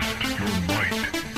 Test your might.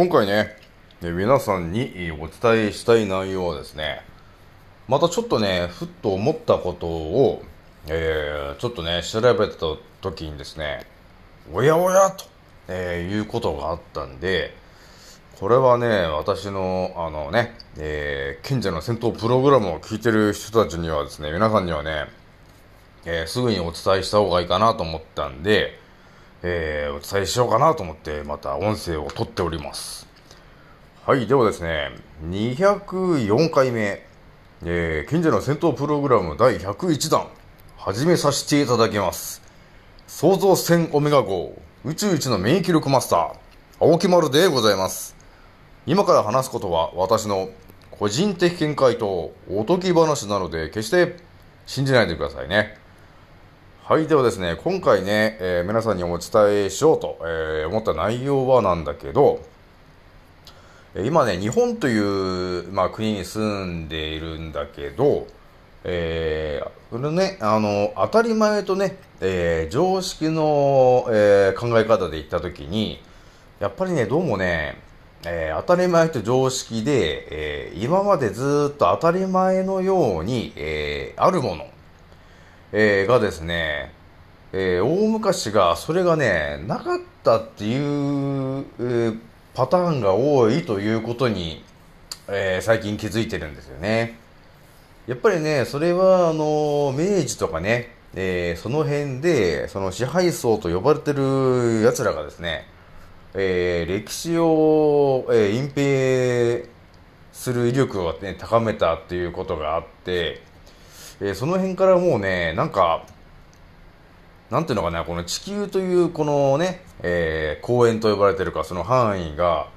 今回ね、え皆さんにお伝えしたい内容はですね、またちょっとね、ふっと思ったことを、えー、ちょっとね、調べた時にですね、おやおやと、えーいうことがあったんで、これはね、私の、あのね、えー、賢者の戦闘プログラムを聞いてる人たちにはですね、皆さんにはね、えーすぐにお伝えした方がいいかなと思ったんで、えーお伝えしようかなと思って、また音声を取っております。はい、ではですね、204回目、えー、賢者の戦闘プログラム第101弾、始めさせていただきます。創造戦オメガ号、宇宙一の免疫力マスター、青木丸でございます。今から話すことは私の個人的見解とおとぎ話なので、決して信じないでくださいね。はい、ではですね、今回ね、えー皆さんにお伝えしようと、えー思った内容はなんだけど、今ね、日本という、まあ、国に住んでいるんだけど、えー、これね、あの、当たり前とね、えー常識の、えー考え方で言ったときに、やっぱりね、どうもね、えー当たり前と常識で、えー今までずっと当たり前のように、えーあるもの、えーがですね、えー大昔がそれがね、なかったっていう、えーパターンが多いということに、えー最近気づいてるんですよね。やっぱりね、それは、あの、明治とかね、えーその辺で、その支配層と呼ばれてる奴らがですね、えー歴史を、えー隠蔽する威力を、ね、高めたっていうことがあって、えーその辺からもうね、なんか、なんていうのかな、この地球というこのね、えー公園と呼ばれてるか、その範囲が、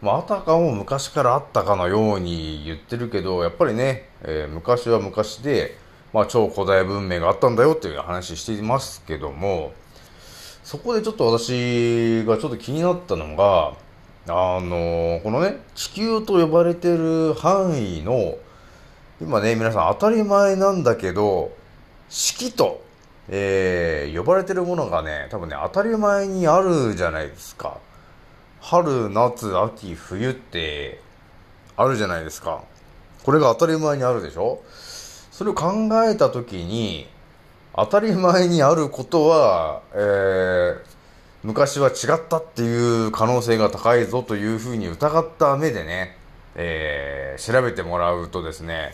まあ、たかも昔からあったかのように言ってるけど、やっぱりね、えー昔は昔で、まあ、超古代文明があったんだよっていう話していますけども、そこでちょっと私がちょっと気になったのが、あのこのね、地球と呼ばれてる範囲の、今ね、皆さん当たり前なんだけど、四季と、えー呼ばれてるものがね、多分ね、当たり前にあるじゃないですか。春、夏、秋、冬って、あるじゃないですか。これが当たり前にあるでしょ？それを考えたときに、当たり前にあることは、えー昔は違ったっていう可能性が高いぞというふうに疑った目でね、えー調べてもらうとですね、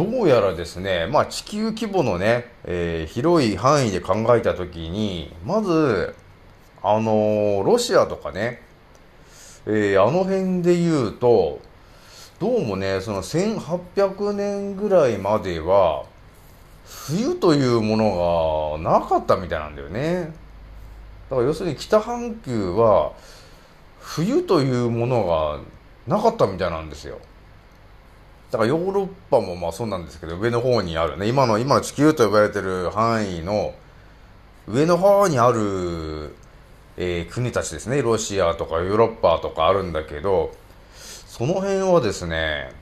どうやらですね、まあ地球規模のね、えー広い範囲で考えたときに、まず、あのーロシアとかね、えーあの辺で言うと、どうもね、その1800年ぐらいまでは、冬というものがなかったみたいなんだよね。だから要するに北半球は、冬というものがなかったみたいなんですよ。だからヨーロッパもまあそうなんですけど、上の方にあるね、今の、今の地球と呼ばれてる範囲の上の方にある、えー国たちですね、ロシアとかヨーロッパとかあるんだけど、その辺はですね、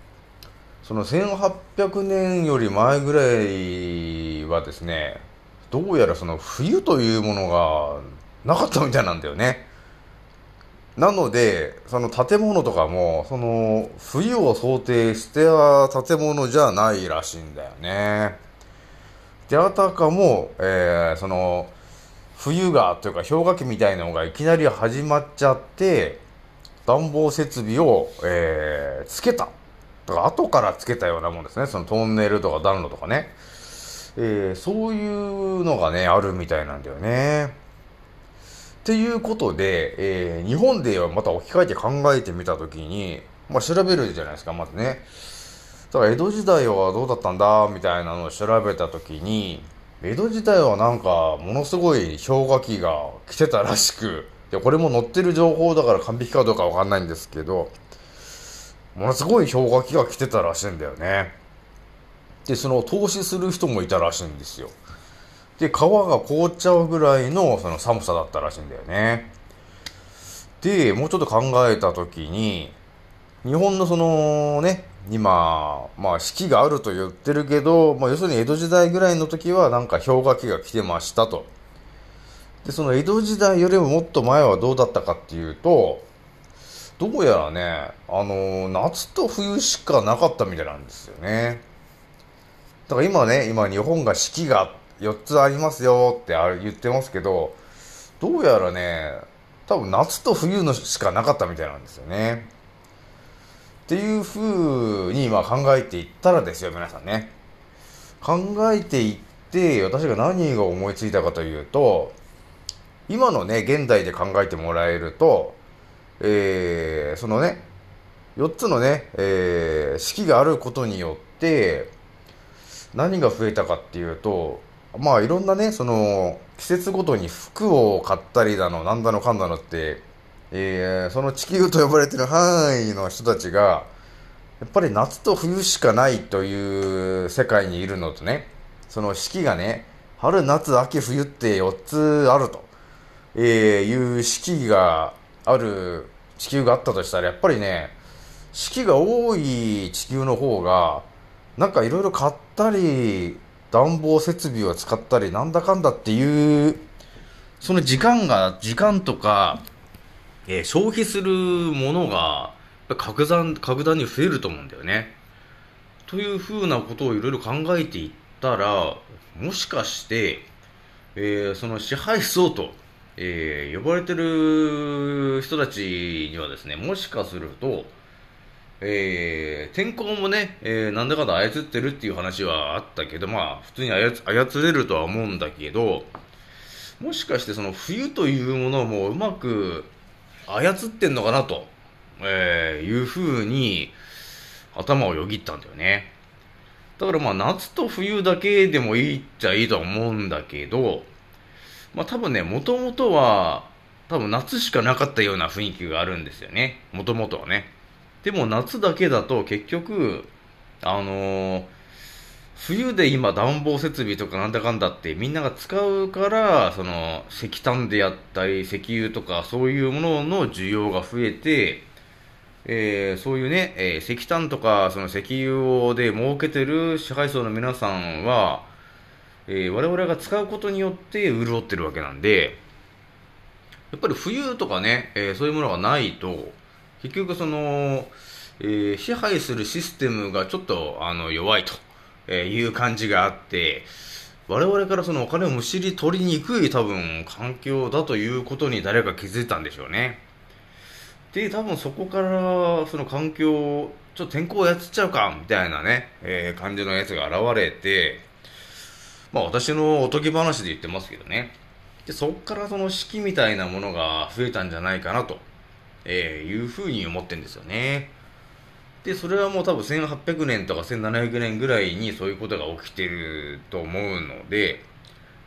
その1800年より前ぐらいはですね、どうやらその冬というものがなかったみたいなんだよね。なので、その建物とかも、その冬を想定した建物じゃないらしいんだよね。で、あたかも、えーその、冬がというか氷河期みたいなのがいきなり始まっちゃって、暖房設備を、えーつけた。だから後からつけたようなもんですね。そのトンネルとか暖炉とかね。えーそういうのがね、あるみたいなんだよね。っていうことで、えー日本ではまた置き換えて考えてみたときに、まあ調べるじゃないですか、まずね。だから江戸時代はどうだったんだ、みたいなのを調べたときに、江戸時代はなんか、ものすごい氷河期が来てたらしく、いや、これも載ってる情報だから完璧かどうかわかんないんですけど、ものすごい氷河期が来てたらしいんだよね。で、その投資する人もいたらしいんですよ。で、川が凍っちゃうぐらいのその寒さだったらしいんだよね。で、もうちょっと考えたときに、日本のそのね、今、まあ四季があると言ってるけど、まあ要するに江戸時代ぐらいの時はなんか氷河期が来てましたと。で、その江戸時代よりももっと前はどうだったかっていうと、どうやらね、あの夏と冬しかなかったみたいなんですよね。だから今ね、今日本が四季があっ4つありますよってあ言ってますけど、どうやらね、多分夏と冬のしかなかったみたいなんですよね。っていう風に今考えていったらですよ、皆さんね。考えていって、私が何が思いついたかというと、今のね、現代で考えてもらえると、えー、そのね、4つのね、えー、四季があることによって、何が増えたかっていうと、まあいろんなね、その、季節ごとに服を買ったりだの、なんだのかんだのって、えー、その地球と呼ばれてる範囲の人たちが、やっぱり夏と冬しかないという世界にいるのとね、その四季がね、春、夏、秋、冬って4つあると、えー、いう四季がある地球があったとしたら、やっぱりね、四季が多い地球の方が、なんかいろいろ買ったり、暖房設備を使ったり、なんだかんだっていう、その時間が、時間とか、えー消費するものが、格段、格段に増えると思うんだよね。というふうなことをいろいろ考えていったら、もしかして、えーその支配層と、えー呼ばれてる人たちにはですね、もしかすると、えー天候もね、えーなんだかんだ操ってるっていう話はあったけど、まあ、普通に操れるとは思うんだけど、もしかしてその冬というものもうまく操ってんのかなと、えーいうふうに頭をよぎったんだよね。だからまあ夏と冬だけでもいいっちゃいいとは思うんだけど、まあ多分ね、もともとは多分夏しかなかったような雰囲気があるんですよね。もともとはね。でも夏だけだと結局、あのー冬で今暖房設備とかなんだかんだってみんなが使うから、その石炭であったり石油とかそういうものの需要が増えて、えーそういうね、えー石炭とかその石油をで儲けてる支配層の皆さんは、えー我々が使うことによって潤ってるわけなんで、やっぱり冬とかね、えーそういうものがないと、結局その、えー支配するシステムがちょっとあの弱いとえいう感じがあって、我々からそのお金をむしり取りにくい多分環境だということに誰か気づいたんでしょうね。で、多分そこからその環境、ちょっと天候やっちゃうかみたいなね、えー感じのやつが現れて、まあ私のおとぎ話で言ってますけどね。で、そこからその四季みたいなものが増えたんじゃないかなと、えーいうふうに思ってんですよね。で、それはもう多分1800年とか1700年ぐらいにそういうことが起きてると思うので、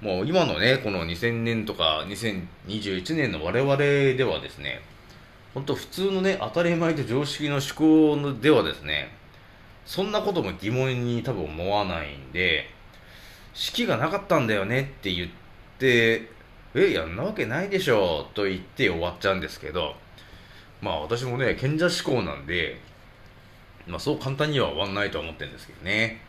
もう今のね、この2000年とか2021年の我々ではですね、本当普通のね、当たり前と常識の思考ではですね、そんなことも疑問に多分思わないんで、式がなかったんだよねって言って、え、やんなわけないでしょと言って終わっちゃうんですけど、まあ私もね、賢者思考なんで、まあそう簡単には終わんないと思ってるんですけどね。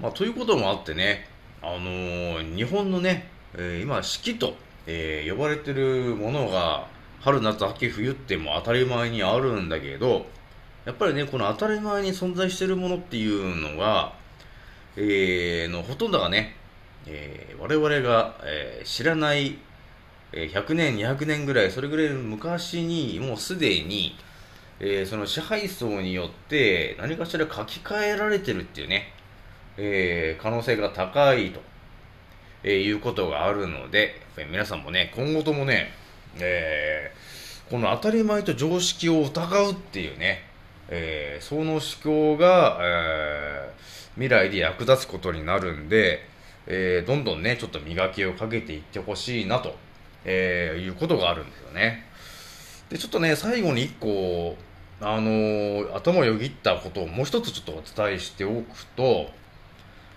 まあということもあってね、あのー日本のね、えー今四季と、えー呼ばれてるものが春夏秋冬っても当たり前にあるんだけど、やっぱりね、この当たり前に存在してるものっていうのが、えーのほとんどがね、えー我々が、えー知らない、え100年、200年ぐらい、それぐらい昔に、もうすでに、えーその支配層によって何かしら書き換えられてるっていうね、えー可能性が高いと、えーいうことがあるので、皆さんもね、今後ともね、えこの当たり前と常識を疑うっていうね、えその思考が、えー未来で役立つことになるんで、えどんどんね、ちょっと磨きをかけていってほしいなと、えーいうことがあるんですよね。で、ちょっとね、最後に一個、あのー頭をよぎったことをもう一つちょっとお伝えしておくと、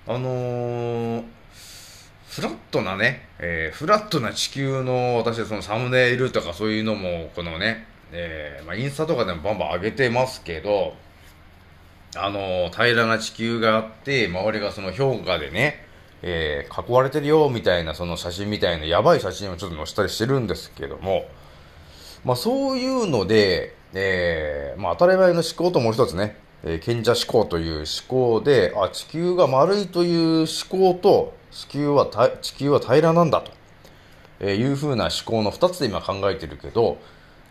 あのーフラットなね、えーフラットな地球の私そのサムネイルとかそういうのもこのね、えーまあ、インスタとかでもバンバン上げてますけど、あの平らな地球があって、周りがその氷河でね、えー囲われてるよみたいなその写真みたいなやばい写真をちょっと載せたりしてるんですけども、まあそういうので、えーまあ当たり前の思考ともう一つね、えー賢者思考という思考で、あ、地球が丸いという思考と、地球はた地球は平らなんだと、えーいう風な思考の二つで今考えてるけど、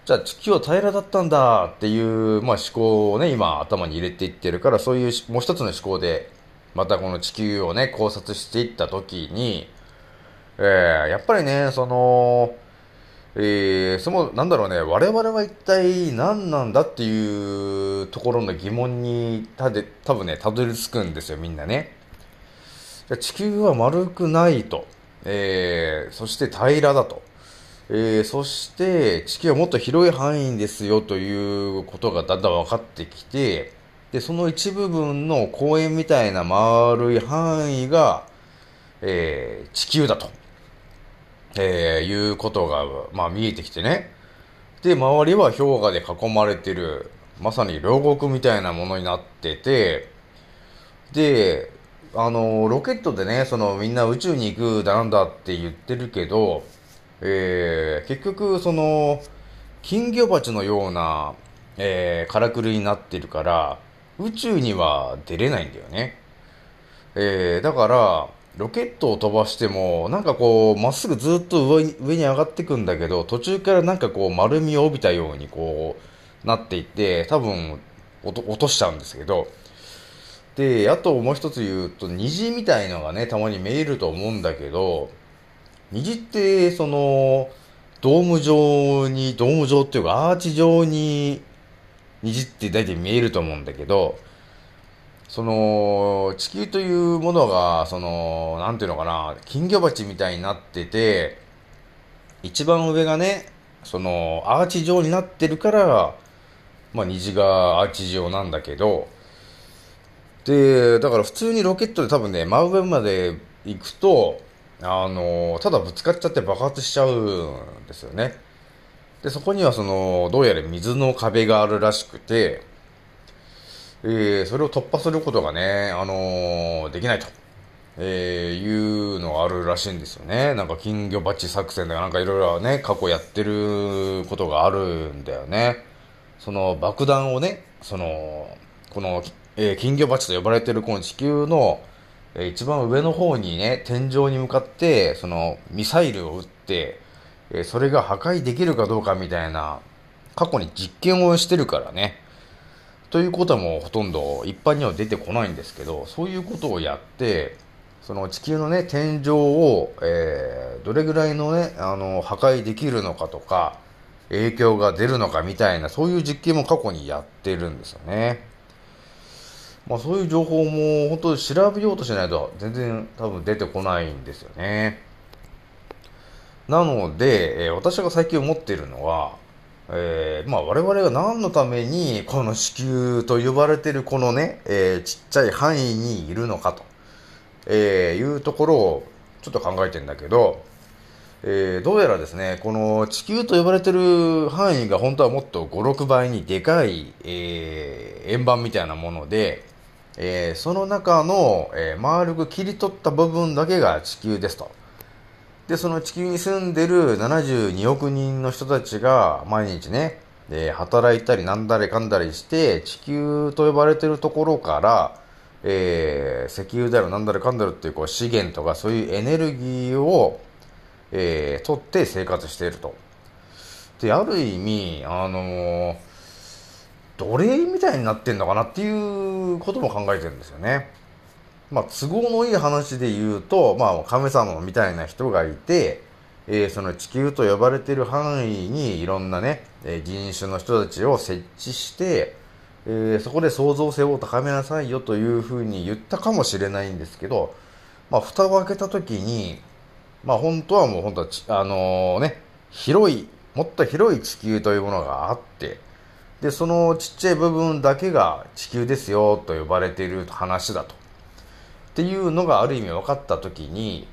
じゃあ地球は平らだったんだっていう、まあ、思考をね、今頭に入れていってるから、そういうもう一つの思考で、またこの地球をね、考察していったときに、えーやっぱりね、その、えー、その、なんだろうね、我々は一体何なんだっていうところの疑問にたで、多分ね、たどり着くんですよ、みんなね。地球は丸くないと。えー、そして平らだと。えー、そして地球はもっと広い範囲ですよということがだんだん分かってきて、で、その一部分の公園みたいな丸い範囲が、えー、地球だと。えー、いうことが、まあ見えてきてね。で、周りは氷河で囲まれてる、まさに両国みたいなものになってて、で、あの、ロケットでね、そのみんな宇宙に行くだなんだって言ってるけど、えー、結局その、金魚鉢のような、えー、からくりになってるから、宇宙には出れないんだよね。えー、だから、ロケットを飛ばしても、なんかこう、まっすぐずっと上に上がってくんだけど、途中からなんかこう、丸みを帯びたようにこう、なっていって、多分、落と落としちゃうんですけど、で、あともう一つ言うと、虹みたいのがね、たまに見えると思うんだけど、虹って、その、ドーム状に、ドーム状っていうか、アーチ状に、虹って大体見えると思うんだけど、その、地球というものが、その、なんていうのかな、金魚鉢みたいになってて、一番上がね、その、アーチ状になってるから、まあ、虹がアーチ状なんだけど、で、だから普通にロケットで多分ね、真上まで行くと、あの、ただぶつかっちゃって爆発しちゃうんですよね。で、そこにはその、どうやら水の壁があるらしくて、えーそれを突破することがね、あのーできないと、えーいうのがあるらしいんですよね。なんか金魚鉢作戦とかなんかいろいろね、過去やってることがあるんだよね。その爆弾をね、その、この、えー金魚鉢と呼ばれてるこの地球の、えー一番上の方にね、天井に向かって、そのミサイルを撃って、えそれが破壊できるかどうかみたいな、過去に実験をしてるからね。ということはもうほとんど一般には出てこないんですけど、そういうことをやって、その地球のね、天井を、えーどれぐらいのね、あの、破壊できるのかとか、影響が出るのかみたいな、そういう実験も過去にやってるんですよね。まあそういう情報も本当に調べようとしないと全然多分出てこないんですよね。なので、えー私が最近思っているのは、えーまあ我々が何のためにこの地球と呼ばれているこのね、えーちっちゃい範囲にいるのかと、えーいうところをちょっと考えてんだけど、えーどうやらですね、この地球と呼ばれてる範囲が本当はもっと5、6倍にでかい、えー円盤みたいなもので、えーその中の、えー丸く切り取った部分だけが地球ですと。で、その地球に住んでる72億人の人たちが毎日ね、で働いたりなんだりかんだりして、地球と呼ばれてるところから、えー石油だろなんだろかんだろっていうこう資源とかそういうエネルギーを、えー取って生活していると。で、ある意味、あのー奴隷みたいになってんのかなっていうことも考えてるんですよね。まあ、都合のいい話で言うと、まあ、神様みたいな人がいて、えーその地球と呼ばれている範囲にいろんなね、えー人種の人たちを設置して、えーそこで創造性を高めなさいよというふうに言ったかもしれないんですけど、まあ、蓋を開けた時に、まあ、本当はもう本当は、あのね、広い、もっと広い地球というものがあって、で、そのちっちゃい部分だけが地球ですよと呼ばれている話だと。っていうのがある意味分かった時に、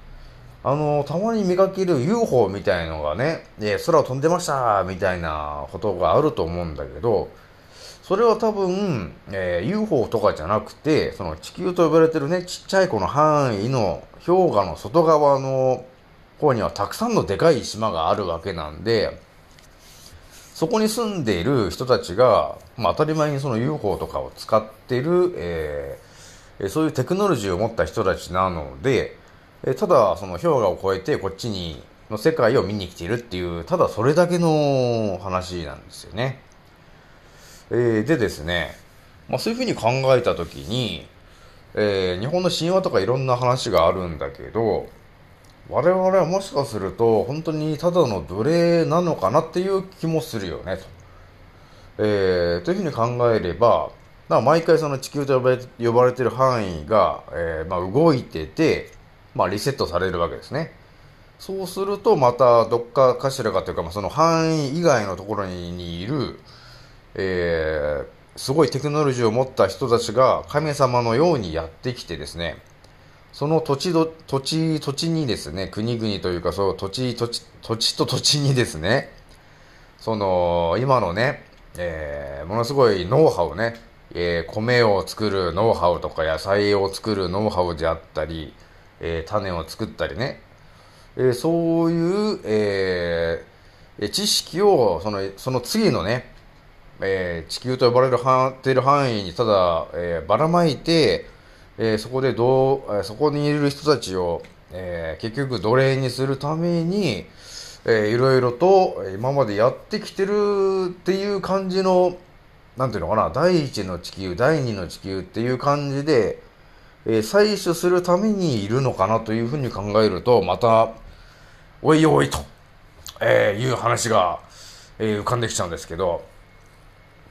あの、たまに見かける UFO みたいのがね、え空を飛んでましたみたいなことがあると思うんだけど、それは多分、えー UFO とかじゃなくて、その地球と呼ばれてるね、ちっちゃいこの範囲の氷河の外側の方にはたくさんのでかい島があるわけなんで、そこに住んでいる人たちが、まあ、当たり前にその UFO とかを使ってる、えーそういうテクノロジーを持った人たちなので、ただその氷河を越えてこっちにの世界を見に来ているっていう、ただそれだけの話なんですよね。えーでですね、まあ、そういうふうに考えたときに、えー日本の神話とかいろんな話があるんだけど、我々はもしかすると本当にただの奴隷なのかなっていう気もするよねと。えーというふうに考えれば、まあ、毎回その地球と呼ばれてる範囲が、えーまあ、動いてて、まあ、リセットされるわけですね。そうするとまたどっかかしらかというか、まあ、その範囲以外のところにいる、えーすごいテクノロジーを持った人たちが神様のようにやってきてですね、その土地ど、土地、土地にですね、国々というか、そう、土地、土地、土地と土地にですね、その、今のね、えーものすごいノウハウをね、えー米を作るノウハウとか野菜を作るノウハウであったり、えー種を作ったりね、えーそういう、えー知識を、その、その次のね、えー地球と呼ばれるはてる範囲にただ、えーばらまいて、えーそこでどう、えーそこにいる人たちを、えー結局奴隷にするために、えーいろいろと今までやってきてるっていう感じの、なんていうのかな、第一の地球、第二の地球っていう感じで、えー採取するためにいるのかなというふうに考えると、また、おいおいと、えーいう話が、えー浮かんできちゃうんですけど、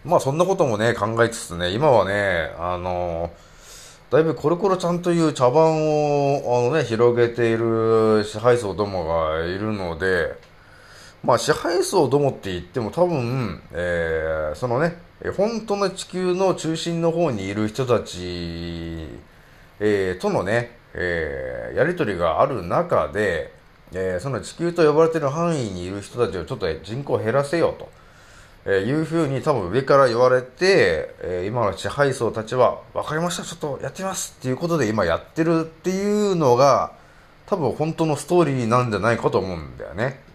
まあそんなこともね、考えつつね、今はね、あのだいぶコロコロちゃんという茶番を、あのね、広げている支配層どもがいるので、まあ支配層どもって言っても多分、えーそのね、本当の地球の中心の方にいる人たち、えーとのね、えーやりとりがある中で、えーその地球と呼ばれている範囲にいる人たちをちょっと人口減らせようと。えーいうふうに多分上から言われて、えー今の支配層たちは、わかりました、ちょっとやってみますっていうことで今やってるっていうのが、多分本当のストーリーなんじゃないかと思うんだよね。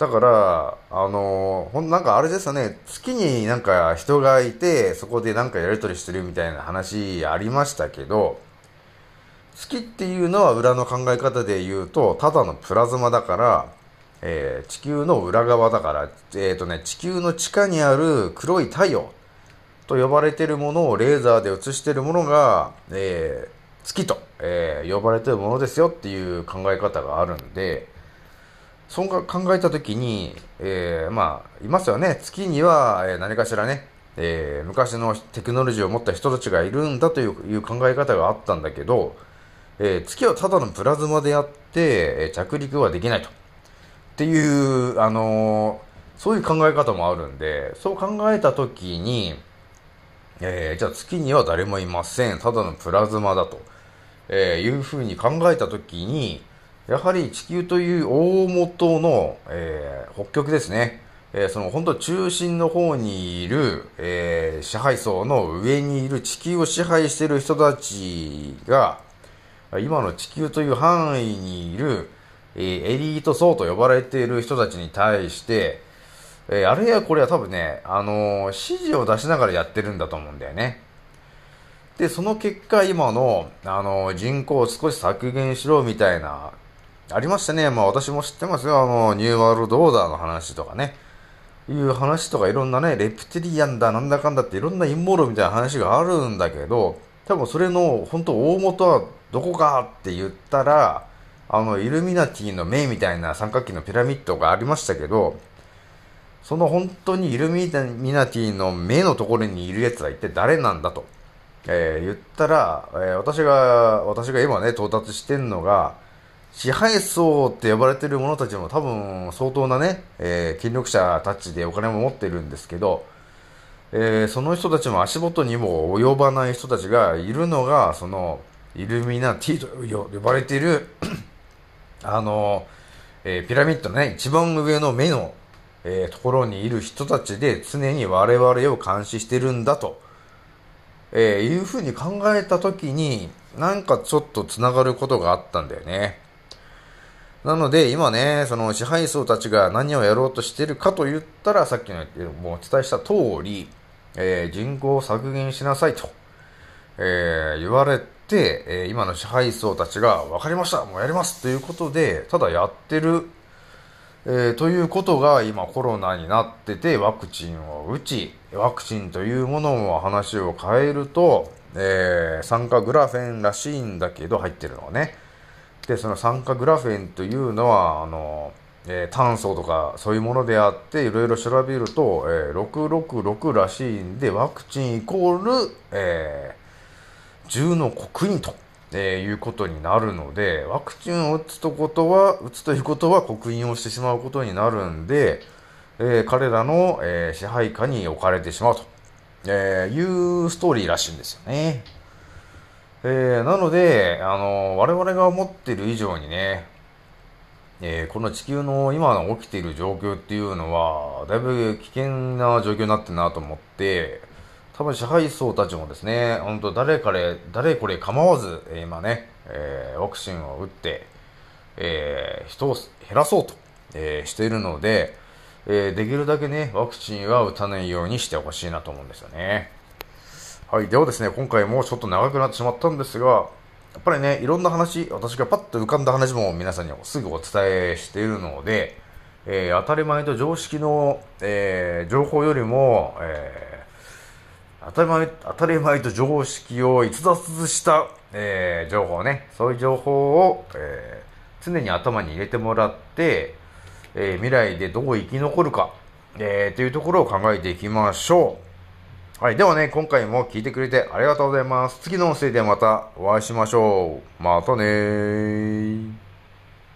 だから、あのーほん、なんかあれですよね、月になんか人がいて、そこでなんかやりとりしてるみたいな話ありましたけど、月っていうのは裏の考え方で言うと、ただのプラズマだから、えー地球の裏側だから、えっ、とね、地球の地下にある黒い太陽と呼ばれてるものをレーザーで映してるものが、え月と、え呼ばれてるものですよっていう考え方があるんで、そう考えたときに、えーまあ、いますよね。月には、えー何かしらね、えー昔のテクノロジーを持った人たちがいるんだという考え方があったんだけど、えー月はただのプラズマであって、えー着陸はできないと。っていう、あのそういう考え方もあるんで、そう考えたときに、えーじゃあ月には誰もいません。ただのプラズマだと、えーいうふうに考えたときに、やはり地球という大元の、えー北極ですね。えーその本当中心の方にいる、えー支配層の上にいる地球を支配している人たちが、今の地球という範囲にいる、えーエリート層と呼ばれている人たちに対して、えーあれやこれは多分ね、あの指示を出しながらやってるんだと思うんだよね。で、その結果、今の、あの、人口を少し削減しろみたいな、ありましたね。まあ私も知ってますよ。あの、ニューワールドオーダーの話とかね。いう話とかいろんなね、レプティリアンだなんだかんだっていろんな陰謀論みたいな話があるんだけど、多分それの本当大元はどこかって言ったら、あの、イルミナティの目みたいな三角形のピラミッドがありましたけど、その本当にイルミナティの目のところにいる奴は一体誰なんだと、えー、言ったら、えー、私が、私が今ね、到達してんのが、支配層って呼ばれてる者たちも多分相当なね、えー、権力者たちでお金も持ってるんですけど、えー、その人たちも足元にも及ばない人たちがいるのが、その、イルミナティと呼ばれている あの、えー、ピラミッドのね、一番上の目の、えー、ところにいる人たちで常に我々を監視してるんだと、えー、いうふうに考えたときに、なんかちょっと繋がることがあったんだよね。なので、今ね、その支配層たちが何をやろうとしてるかと言ったら、さっきのもうお伝えした通り、えー、人口を削減しなさいと、えー、言われて、えー、今の支配層たちが、分かりました、もうやりますということで、ただやってる、えー、ということが今コロナになってて、ワクチンを打ち、ワクチンというものも話を変えると、えー、酸化グラフェンらしいんだけど、入ってるのはね。で、その酸化グラフェンというのは、あの、えー、炭素とかそういうものであって、いろいろ調べると、えー、666らしいんで、ワクチンイコール、えー、10の刻印と、えー、いうことになるので、ワクチンを打つとことは、打つということは刻印をしてしまうことになるんで、えー、彼らの、えー、支配下に置かれてしまうと、えー、いうストーリーらしいんですよね。えー、なので、あの、我々が思っている以上にね、えー、この地球の今の起きている状況っていうのは、だいぶ危険な状況になってるなと思って、多分支配層たちもですね、本当誰かれ、誰これ構わず、えー、今ね、えー、ワクチンを打って、えー、人を減らそうと、えー、しているので、えー、できるだけね、ワクチンは打たないようにしてほしいなと思うんですよね。はい。ではですね、今回もちょっと長くなってしまったんですが、やっぱりね、いろんな話、私がパッと浮かんだ話も皆さんにすぐお伝えしているので、えー、当たり前と常識の、えー、情報よりも、えー、当たり前、当たり前と常識を逸脱した、え、情報ね、そういう情報を、え、常に頭に入れてもらって、え、未来でどう生き残るか、えー、というところを考えていきましょう。はい。ではね、今回も聞いてくれてありがとうございます。次の音声でまたお会いしましょう。またねー。